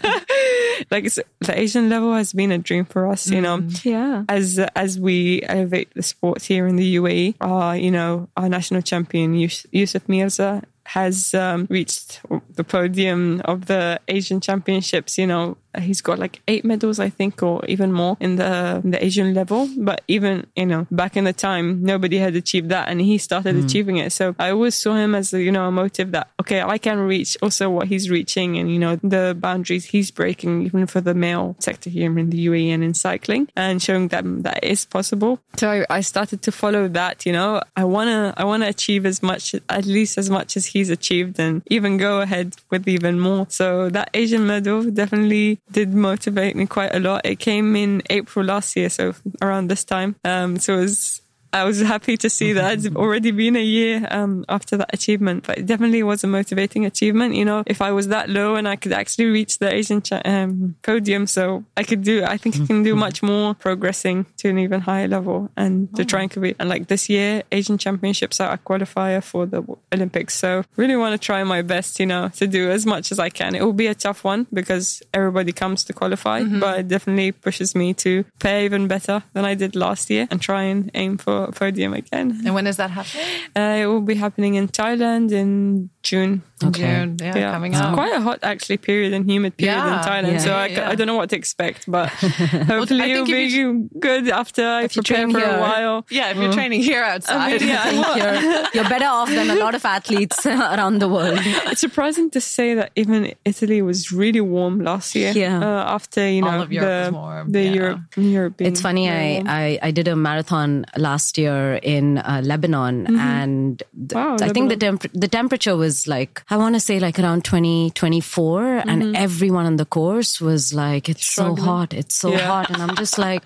like the Asian level has been a dream for us, you know. Yeah. As as we elevate the sport here in the UAE, uh, you know, our national champion Yusuf Mirza has um, reached the podium of the Asian Championships. You know, he's got like eight medals, I think, or even more in the in the Asian level. But even you know, back in the time, nobody had achieved that, and he started hmm. achieving it. So I always saw him as you know a motive that okay, I can reach also what he's reaching, and you know the boundaries he's breaking, even for the male sector here in the UAE and in cycling, and showing them that is possible. So I, I started to follow that. You know, I wanna I wanna achieve as much, at least as much as he's achieved, and even go ahead with even more. So that Asian medal definitely did motivate me quite a lot. It came in April last year, so around this time. Um, so it was I was happy to see that it's already been a year um, after that achievement, but it definitely was a motivating achievement. You know, if I was that low and I could actually reach the Asian cha- um, podium, so I could do, I think I can do much more progressing to an even higher level and to try and compete. And like this year, Asian Championships are a qualifier for the Olympics. So really want to try my best, you know, to do as much as I can. It will be a tough one because everybody comes to qualify, but it definitely pushes me to pay even better than I did last year and try and aim for a podium again. And when does that happen? Uh, it will be happening in Thailand in June. Okay. June. Yeah, coming it's up. quite a hot actually period and humid period Yeah. in Thailand. Yeah. So I, Yeah. I don't know what to expect, but hopefully I it'll think if be good after I you prepare train for here- a while. Yeah, if you're training here outside. I mean, yeah, think you're, you're better off than a lot of athletes around the world. It's surprising to say that even Italy was really warm last year. Yeah. Uh, after you know All of Europe the was warm, the yeah. Europe Europe. being It's funny. I, warm. I I did a marathon last year in uh, Lebanon, and th- Wow, I think the temp- the temperature was like I want to say like around 20, 24, and everyone on the course was like, "It's so hot, it's so Yeah. hot," and I'm just like,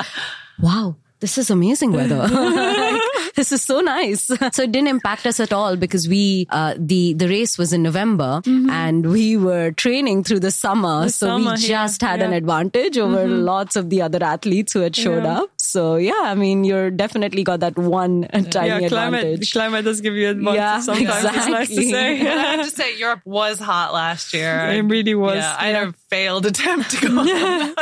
"Wow." This is amazing weather. Like, this is so nice. So it didn't impact us at all because we uh, the the race was in November and we were training through the summer, so summer we just had an advantage over lots of the other athletes who had showed Yeah. up. So yeah, I mean, you're definitely got that one tiny yeah, climate advantage. climate does give you advantage Yeah, sometimes. It's nice to exactly. say. I have to say, Europe was hot last year. It really was, Yeah, I had a failed attempt to go. yeah.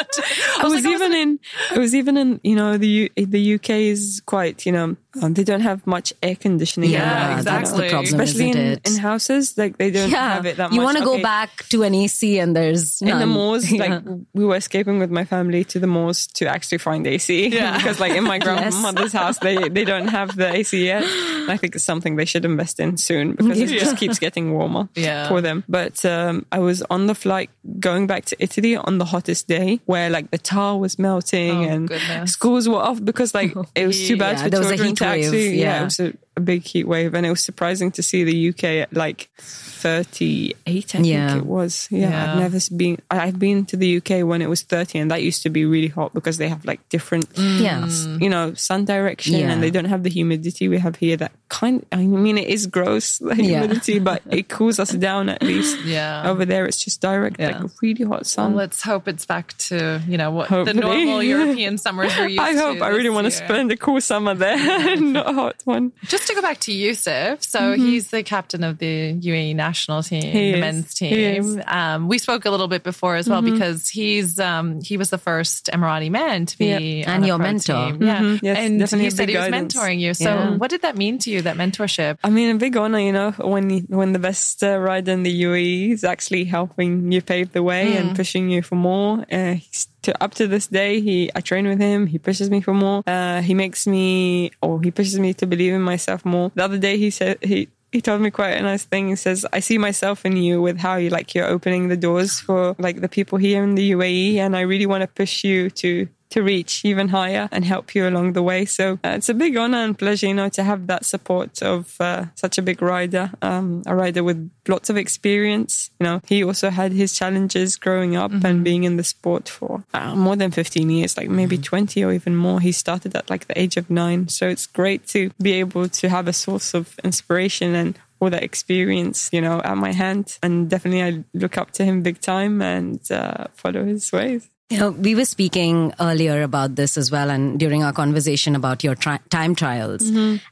I was, even in. It was even in. You know, the U, the UK is quite. You know, um, they don't have much air conditioning. Yeah, around, that's the exactly. problem, Especially isn't in, it? in houses, like they don't yeah, have it that you much. want to go back to an AC and there's in the none. malls, Yeah. like we were escaping with my family to the malls to actually find AC. Yeah. Because like in my grandmother's house, they they don't have the AC yet. And I think it's something they should invest in soon because it just keeps getting warmer Yeah. for them. But um, I was on the flight going back to Italy on the hottest day where like the tar was melting Oh, and goodness. schools were off because like it was too bad Yeah, for there was a children heat to wave, actually. Yeah, yeah. it was a, a big heat wave, and it was surprising to see the UK at like 38. I Yeah. think it was. Yeah, Yeah. I've never been. I've been to the UK when it was 30, and that used to be really hot because they have like different, mm. Yeah. you know, sun direction, Yeah. and they don't have the humidity we have here. That kind. I mean, it is gross the humidity, but it cools us down at least. Yeah. Over there, it's just direct, like really hot sun. Well, let's hope it's back to you know what Hopefully. the normal European summers we're used I hope. I really want to spend a cool summer there, not a hot one. Just to go back to Yusuf, so he's the captain of the UAE national team, Mm-hmm. He the is. men's team. Mm-hmm. Um, we spoke a little bit before as well because he's um, he was the first Emirati man to be Yeah. on And a your pro mentor. team. Yeah, Mhm. Yes, and definitely he said big he was guidance. mentoring you. So, Yeah. what did that mean to you? That mentorship? I mean, a big honor, you know, when when the best uh, rider in the UAE is actually helping you pave the way and pushing you for more. Uh, he's to, up to this day, he I train with him. He pushes me for more. Uh, he makes me, or he pushes me to believe in myself more. The other day, he said he. He told me quite a nice thing. He says, "I see myself in you with how you like you're opening the doors for like the people here in the UAE, and I really want to push you to to reach even higher and help you along the way. So uh, it's a big honor and pleasure, you know, to have that support of uh, such a big rider, um, a rider with lots of experience. You know, he also had his challenges growing up and being in the sport for uh, more than 15 years, like maybe 20 or even more. He started at like the age of nine. So it's great to be able to have a source of inspiration and all that experience, you know, at my hand. And definitely I look up to him big time and uh, follow his ways. You know, we were speaking earlier about this as well, and during our conversation about your tri- time trials,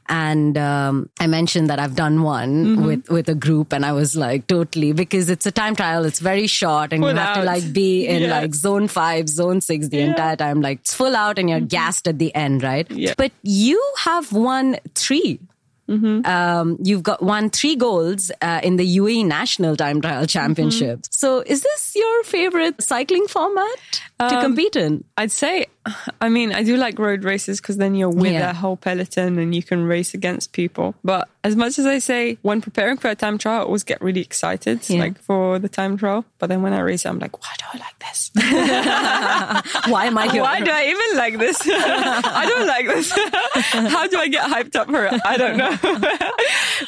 and um, I mentioned that I've done one with with a group, and I was like, totally, because it's a time trial, it's very short, and Full you have to like be in like zone five, zone six the entire time, like it's full out, and you're gassed at the end, right? Yeah. But you have won three. Mm-hmm. Um, you've got won three golds uh, in the UAE National Time Trial Championship. Mm-hmm. So, is this your favorite cycling format to Um, compete in? I'd say, I mean, I do like road races because then you're with Yeah. a whole peloton and you can race against people. But as much as I say, when preparing for a time trial, I always get really excited, Yeah. like for the time trial. But then when I race, I'm like, why do I like this? Why am I here? why do I even like this? I don't like this. How do I get hyped up for it? I don't know.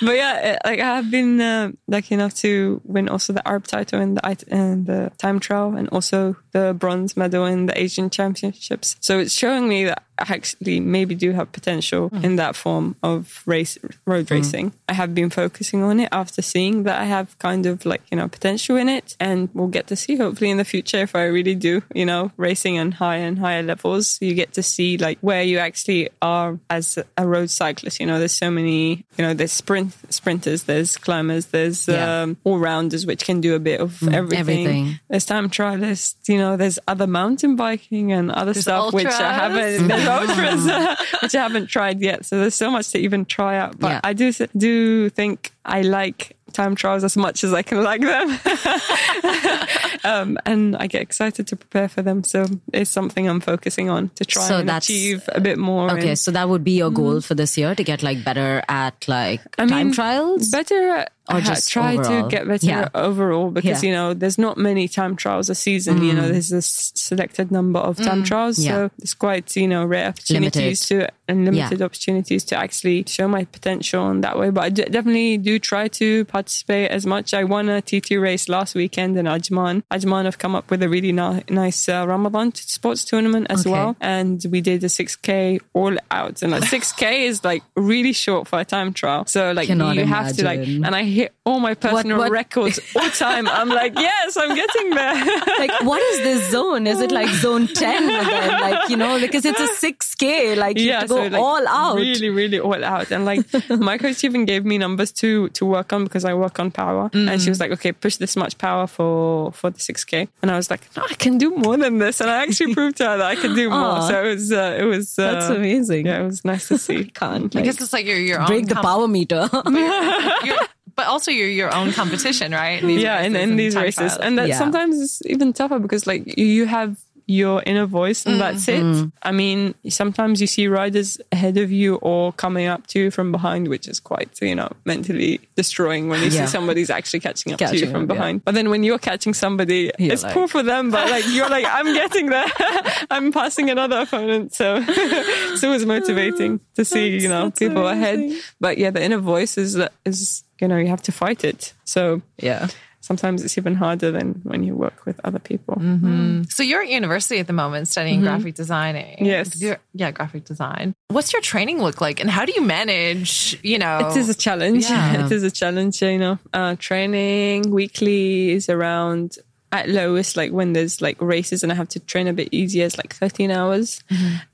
but yeah, like I have been uh, lucky enough to win also the Arab title in the the time trial and also the bronze medal in the Asian Championships. So it's showing me that actually maybe do have potential mm. in that form of race road mm. racing. I have been focusing on it after seeing that I have kind of like you know potential in it, and we'll get to see hopefully in the future if I really do you know racing on higher and higher levels. You get to see like where you actually are as a road cyclist. You know, there's so many you know there's sprint sprinters, there's climbers, there's Yeah. um, all rounders which can do a bit of mm, everything. everything. There's time trialists. You know, there's other mountain biking and other stuff which I haven't. Ultras which I haven't tried yet. So there's so much to even try out. But Yeah. I do do think I like time trials as much as I can like them. um, and I get excited to prepare for them. So it's something I'm focusing on to try So and achieve a bit more. Okay, in- so that would be your goal for this year to get like better at like I time mean, trials. Better at Or just try overall? to get better Yeah. overall because Yeah. you know there's not many time trials a season. You know, there's a selected number of time trials, Mm. Yeah. so it's quite you know rare opportunities to and limited opportunities to actually show my potential in that way. But I d- definitely do try to participate as much. I won a TT race last weekend in Ajman. Ajman have come up with a really ni- nice uh, Ramadan sports tournament as Okay. well, and we did a 6k all out, and a 6k is like really short for a time trial. So like Cannot you have to like, and I hit all my personal what- records all time. I'm like, yes, I'm getting there. like, what is this zone? Is it like zone 10 then? Like, you know, because it's a 6K, like you have to go like, all out. Really, really all out. And like my coach even gave me numbers to to work on because I work on power. And she was like, okay, push this much power for for the 6K. And I was like, no, I can do more than this. And I actually proved to her that I could do more. Aw. So it was uh, it was uh, That's amazing. Yeah, it was nice to see. Can't I guess it's like your your break own the com- power meter. but also your your own competition, right? In yeah, in, in and these races, trials. and that Yeah. sometimes it's even tougher because like you- you have your inner voice and that's Mm-hmm. it. I mean, sometimes you see riders ahead of you or coming up to you from behind, which is quite, you know, mentally destroying when you Yeah. see somebody's actually catching up to you from up, yeah. behind. But then when you're catching somebody, You're it's like- cool for them, but like you're like, I'm getting there. I'm passing another opponent. So so it's always motivating to see, you know, people amazing. ahead. But yeah, the inner voice is, is, you know, you have to fight it. So Yeah. Sometimes it's even harder than when you work with other people. Mm-hmm. So you're at university at the moment studying graphic designing. Mm-hmm. Yes. You're- yeah, graphic design. What's your training look like and how do you manage, you know? It is a challenge. Yeah. It is a challenge, you know. Uh, training weekly is around at lowest, like when there's like races and I have to train a bit easier, it's like 13 hours.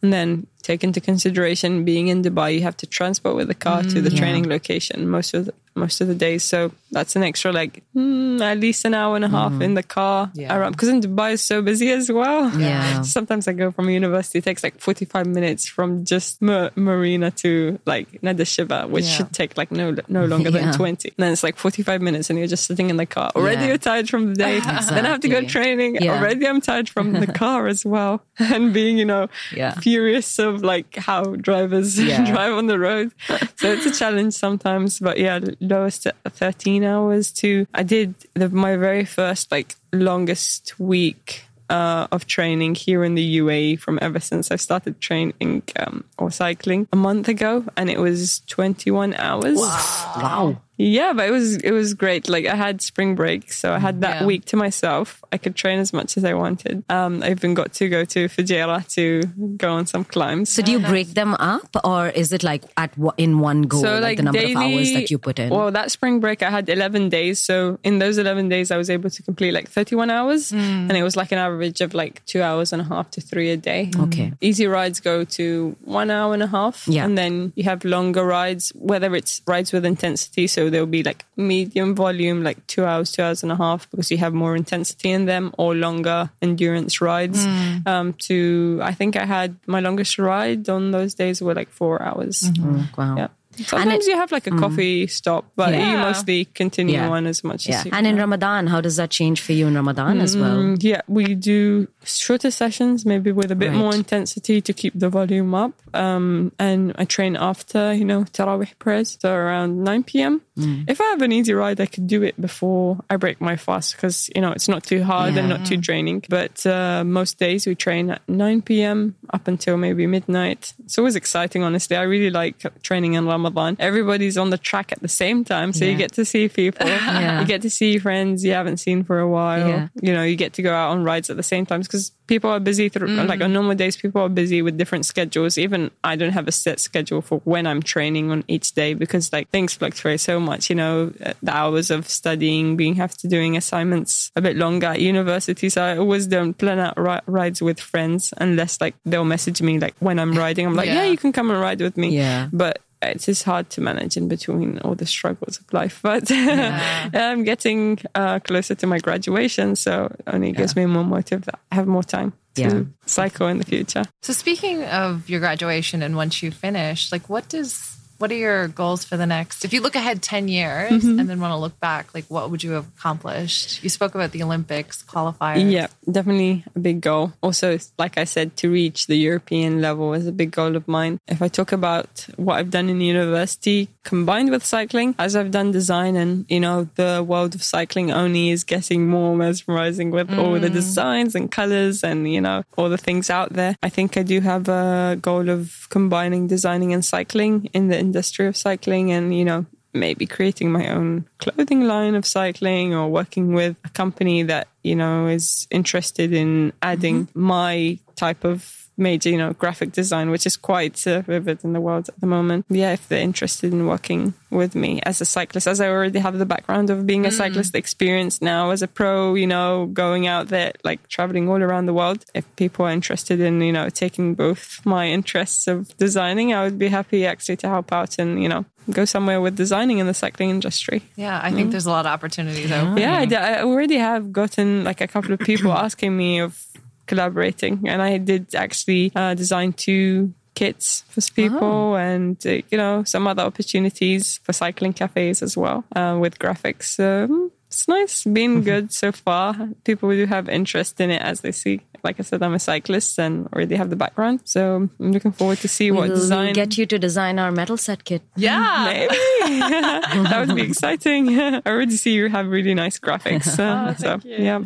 And then take into consideration being in Dubai, you have to transport with the car to the yeah. training location most of the, most of the days. So that's an extra like mm, at least an hour and a half in the car Yeah. around because in Dubai is so busy as well. Yeah. Sometimes I go from university, it takes like 45 minutes from just Ma- Marina to like Nad Al Sheba, which Yeah. should take like no no longer Yeah. than 20. And then it's like 45 minutes and you're just sitting in the car. Already Yeah. you're tired from the day. Then I have to go training. Yeah. Already I'm tired from the car as well. And being, you know, Yeah. furious of like how drivers Yeah. drive on the road. So it's a challenge sometimes. But yeah, lowest at 13 hours to I did the, my very first like longest week uh, of training here in the UAE from ever since I started training um, or cycling a month ago, and it was 21 hours. Wow. Yeah, but it was it was great. Like I had spring break, so I had that Yeah. week to myself. I could train as much as I wanted. Um, I even got to go to Fujairah to go on some climbs. So do you break them up, or is it like at in one go, So like, the number of hours that you put in? Well, that spring break, I had 11 days. So in those 11 days, I was able to complete like 31 hours. Hmm. And it was like an average of like two hours and a half to three a day. Okay. Easy rides go to one hour and a half. Yeah. And then you have longer rides, whether it's rides with intensity. So there'll be like medium volume, like two hours, two hours and a half, because you have more intensity in them, or longer endurance rides. Hmm. Um, to, I think I had my longest ride on those days were like four hours. Mm, wow. Yeah. Sometimes you have like a coffee stop, but you mostly continue Yeah. on as much Yeah. as you And in Ramadan, how does that change for you in Ramadan as well? Mm, yeah, we do shorter sessions, maybe with a bit Right. more intensity to keep the volume up. Um, and I train after, you know, Tarawih prayers, so around 9 p.m. Mm. If I have an easy ride, I could do it before I break my fast because, you know, it's not too hard and not too draining. But uh, most days we train at 9 p.m. up until maybe midnight. It's always exciting, honestly. I really like training in Ramadan. Everybody's on the track at the same time, so you get to see people. Yeah. You get to see friends you haven't seen for a while. Yeah. You know, you get to go out on rides at the same time because people are busy through, like on normal days, people are busy with different schedules. Even I don't have a set schedule for when I'm training on each day because like things fluctuate so much, you know, uh, the hours of studying, being have to doing assignments a bit longer at university. So I always don't plan out ri- rides with friends unless like they'll message me like when I'm riding. I'm like, Yeah. yeah, you can come and ride with me. Yeah. But it is hard to manage in between all the struggles of life. But I'm getting uh, closer to my graduation, so it only gives me more motive that I have more time to Yeah. cycle in the future. So speaking of your graduation and once you finish, like what does what are your goals for the next if you look ahead 10 years Mm-hmm. and then want to look back, like what would you have accomplished? You spoke about the Olympics qualifiers. Yeah, definitely a big goal. Also, like I said, to reach the European level is a big goal of mine. If I talk about what I've done in university combined with cycling, as I've done design and, you know, the world of cycling only is getting more mesmerizing with all the designs and colors and, you know, all the things out there. I think I do have a goal of combining designing and cycling in the industry of cycling and, you know, maybe creating my own clothing line of cycling or working with a company that you know is interested in adding mm-hmm. my type of major you know graphic design which is quite uh, vivid in the world at the moment. Yeah if they're interested in working with me as a cyclist as i already have the background of being a cyclist experience now as a pro you know going out there like traveling all around the world. If people are interested in you know taking both my interests of designing i would be happy actually to help out and you know go somewhere with designing in the cycling industry. Yeah, I think there's a lot of opportunities open. Yeah, I, d- I already have gotten like a couple of people asking me of collaborating, and I did actually uh, design two kits for people and uh, you know some other opportunities for cycling cafes as well uh, with graphics. Um, it's nice Been good so far. People do have interest in it as they see. Like I said, I'm a cyclist and already have the background, so I'm looking forward to see what we'll design. get you to design our metal set kit. Yeah. Maybe that would be exciting. I already see you have really nice graphics. Uh, so yeah,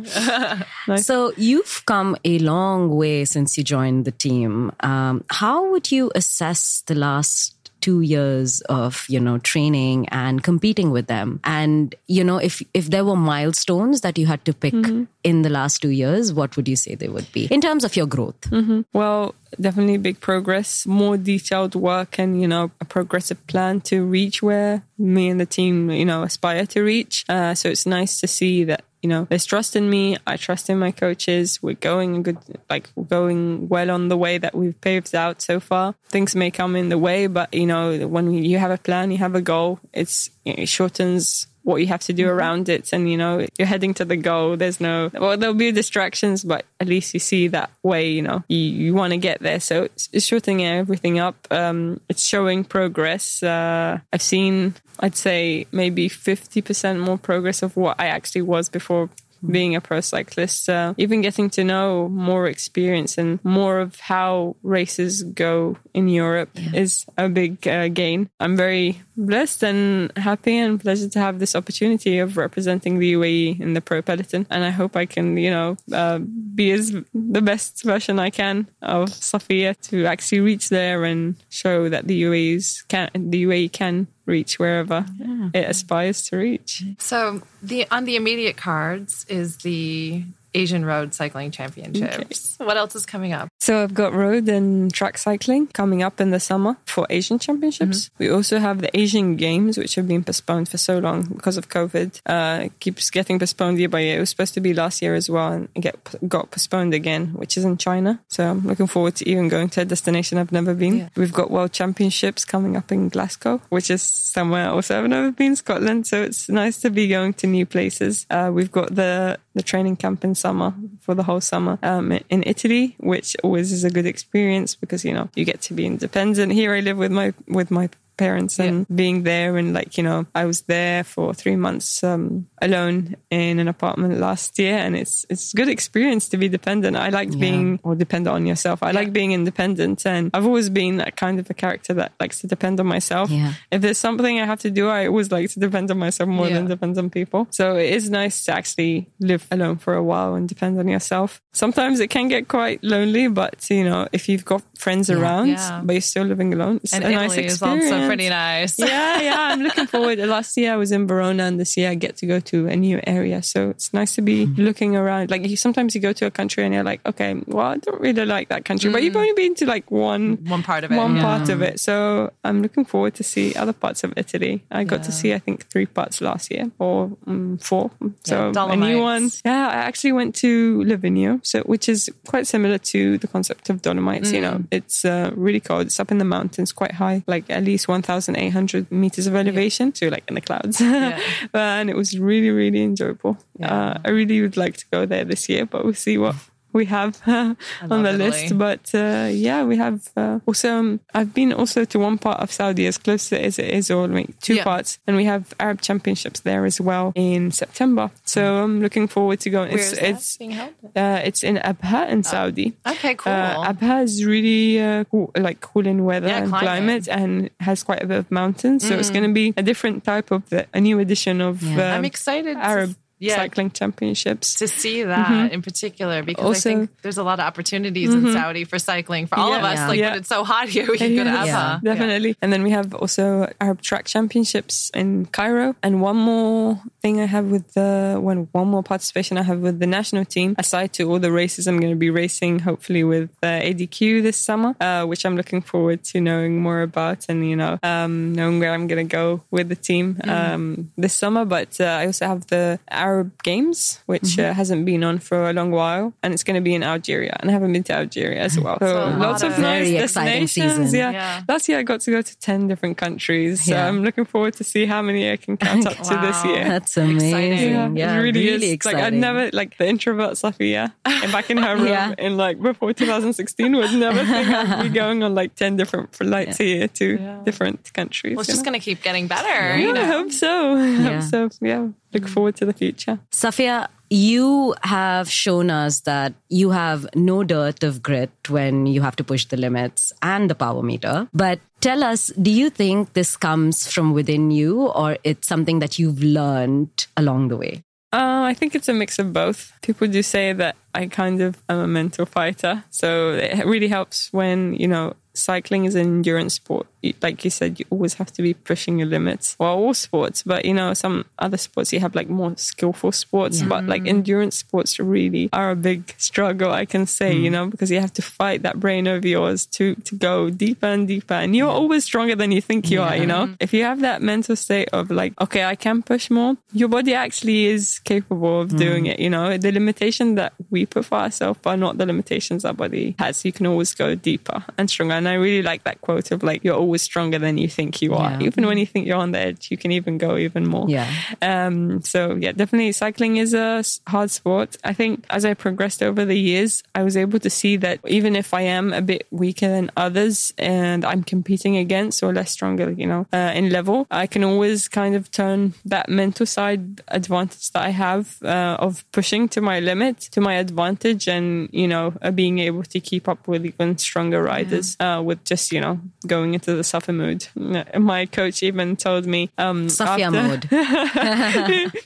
nice. So you've come a long way since you joined the team. Um, how would you assess the last two years of you know training and competing with them. And you know if if there were milestones that you had to pick in the last two years what would you say they would be in terms of your growth? Well, definitely big progress, more detailed work, and you know a progressive plan to reach where me and the team you know aspire to reach. Uh, so it's nice to see that you know there's trust in me. I trust in my coaches. We're going a good, like going well on the way that we've paved out so far. Things may come in the way, but you know when you have a plan, you have a goal. It's it shortens what you have to do around it. And you know you're heading to the goal. There's no well there'll be distractions but at least you see that way you know. You, you want to get there. So it's, it's shortening everything up. Um it's showing progress. Uh i've seen i'd say maybe 50% more progress of what i actually was before being a pro cyclist, uh, even getting to know more experience and more of how races go in Europe is a big uh, gain. I'm very blessed and happy and pleasure to have this opportunity of representing the UAE in the pro peloton. And I hope I can, you know, uh, be as the best version I can of Safiya to actually reach there and show that the UAE's can the UAE can reach wherever it aspires to reach. So the on the immediate cards is the Asian Road Cycling Championships. What else is coming up? So I've got road and track cycling coming up in the summer for Asian championships. We also have the Asian Games, which have been postponed for so long because of COVID. Uh, it keeps getting postponed year by year. It was supposed to be last year as well, and get got postponed again, which is in China. So I'm looking forward to even going to a destination I've never been. Yeah. We've got World Championships coming up in Glasgow, which is somewhere else I've never been, Scotland. So it's nice to be going to new places. Uh, we've got the the training camp in summer for the whole summer um, in Italy, which always is a good experience because you know you get to be independent. Here I live with my with my parents and being there and like you know I was there for three months um, alone in an apartment last year and it's it's a good experience to be dependent. I like being or dependent on yourself. I like being independent and I've always been that kind of a character that likes to depend on myself. Yeah. If there's something I have to do, I always like to depend on myself more Yeah. than depend on people. So it is nice to actually live alone for a while and depend on yourself. Sometimes it can get quite lonely, but you know, if you've got friends around, Yeah. but you're still living alone, it's And a Italy nice is experience. also pretty nice. yeah, yeah, I'm looking forward. Last year I was in Verona, and this year I get to go to a new area. So it's nice to be looking around. Like you, sometimes you go to a country and you're like, okay, well, I don't really like that country, but you've only been to like one One part of it. one yeah. part of it. So I'm looking forward to see other parts of Italy. I got to see, I think, three parts last year or um, four. So a new one. Yeah, I actually went to Livigno, so which is quite similar to the concept of Dolomites. You Mm. know, it's uh, really cold. It's up in the mountains, quite high, like at least 1,800 meters of elevation, so like in the clouds. and it was really, really enjoyable. Yeah. Uh, I really would like to go there this year, but we'll see what. We have on the Italy. list, but uh, yeah, we have uh, also. Um, I've been also to one part of Saudi, as close as it is, or like two Yeah. parts, and we have Arab Championships there as well in September. So I'm looking forward to going. Where It's that it's being held? uh, it's in Abha in Saudi. Okay, cool. Uh, Abha is really uh, cool, like cool in weather Yeah, and climate. climate, and has quite a bit of mountains. So it's going to be a different type of the, a new edition of Yeah. um, I'm excited Arab yeah. cycling championships. to see that in particular because Also- I think there's a lot of opportunities in Saudi for cycling for all of us. Yeah. Like, Yeah. but it's so hot here, we can go to Abha. Definitely. And then we have also Arab Track Championships in Cairo. And one more thing I have with the one one more participation I have with the national team, aside to all the races I'm going to be racing, hopefully with uh, ADQ this summer, uh, which I'm looking forward to knowing more about and you know um, knowing where I'm going to go with the team um, this summer. But uh, I also have the Arab Games, which uh, hasn't been on for a long while, and it's going to be in Algeria, and I haven't been to Algeria as well. So, So lots of of- nice Very destinations. Yeah. Yeah. Last year I got to go to 10 different countries. So Yeah. I'm looking forward to see how many I can count up to this year. That's amazing. Exciting. Yeah, it really, is. exciting. Like I'd never like the introvert Safiya and back in her room Yeah. in like before 2016 would never think I'd be going on like 10 different flights a year to different countries. Well, it's just know? going to keep getting better. yeah, you I hope so. I Yeah. hope so. Yeah. Look forward to the future. Safiya, you have shown us that you have no dearth of grit when you have to push the limits and the power meter. But tell us, do you think this comes from within you or it's something that you've learned along the way? Uh, I think it's a mix of both. People do say that I kind of am a mental fighter. So it really helps when, you know, cycling is an endurance sport. Like you said, you always have to be pushing your limits. Well, all sports, but you know, some other sports you have like more skillful sports, yeah. but like endurance sports really are a big struggle, I can say, mm. you know, because you have to fight that brain of yours to, to go deeper and deeper. And you're yeah. always stronger than you think you yeah. are, you know? If you have that mental state of like, okay, I can push more, your body actually is capable of mm. doing it, you know? The limitation that we put for ourselves are not the limitations our body has. You can always go deeper and stronger. And I really like that quote of like, you're always stronger than you think you are. Yeah. Even when you think you're on the edge, you can even go even more. Yeah. Um, so yeah, definitely cycling is a hard sport. I think as I progressed over the years, I was able to see that even if I am a bit weaker than others and I'm competing against or less stronger, you know, uh, in level, I can always kind of turn that mental side advantage that I have uh, of pushing to my limit to my advantage and, you know, uh, being able to keep up with even stronger riders. Yeah uh, with just you know going into the suffer mood. My coach even told me um, Safiya mood.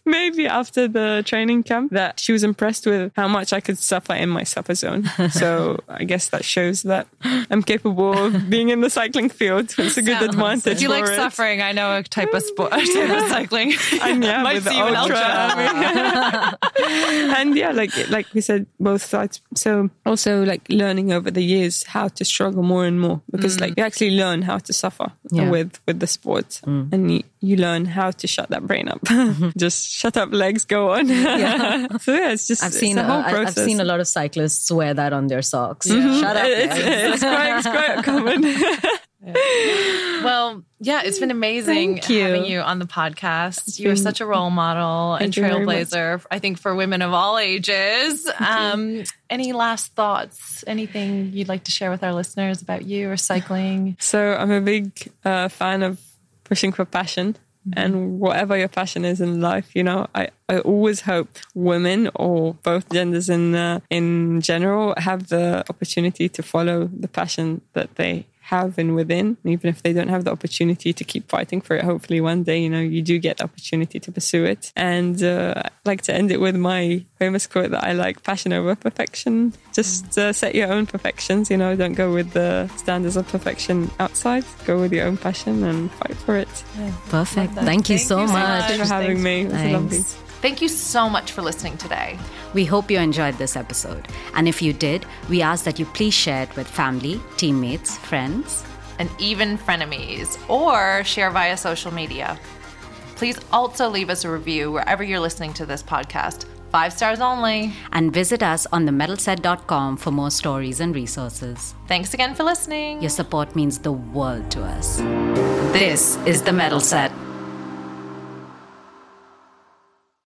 maybe after the training camp that she was impressed with how much I could suffer in my suffer zone. So I guess that shows that I'm capable of being in the cycling field. It's a good advantage. If you like it. suffering, I know a type of sport, type of cycling. and yeah, Might with the ultra. ultra. and yeah, like like we said, both sides. So also like learning over the years how to struggle more and more because mm. like you actually learn how to suffer yeah. with with the sport mm. and you, you learn how to shut that brain up mm-hmm. just shut up legs go on yeah. so yeah it's just I've seen a, I've seen a lot of cyclists wear that on their socks mm-hmm. shut up it's, it's, quite, it's quite common well, yeah, it's been amazing you. having you on the podcast. You're such a role model and trailblazer, I think, for women of all ages. Um, any last thoughts? Anything you'd like to share with our listeners about you or cycling? So, I'm a big uh, fan of pushing for passion. Mm-hmm. And whatever your passion is in life, you know, I, I always hope women or both genders in uh, in general have the opportunity to follow the passion that they have and within, even if they don't have the opportunity to keep fighting for it. Hopefully, one day, you know, you do get the opportunity to pursue it. And uh, I'd like to end it with my famous quote that I like passion over perfection. Just uh, set your own perfections, you know, don't go with the standards of perfection outside. Go with your own passion and fight for it. Yeah. Perfect. Thank you, Thank so, you so much. Thanks for having me. It was lovely. Thank you so much for listening today. We hope you enjoyed this episode. And if you did, we ask that you please share it with family, teammates, friends, and even frenemies, or share via social media. Please also leave us a review wherever you're listening to this podcast. Five stars only. And visit us on themetalset.com for more stories and resources. Thanks again for listening. Your support means the world to us. This is The Metal Set.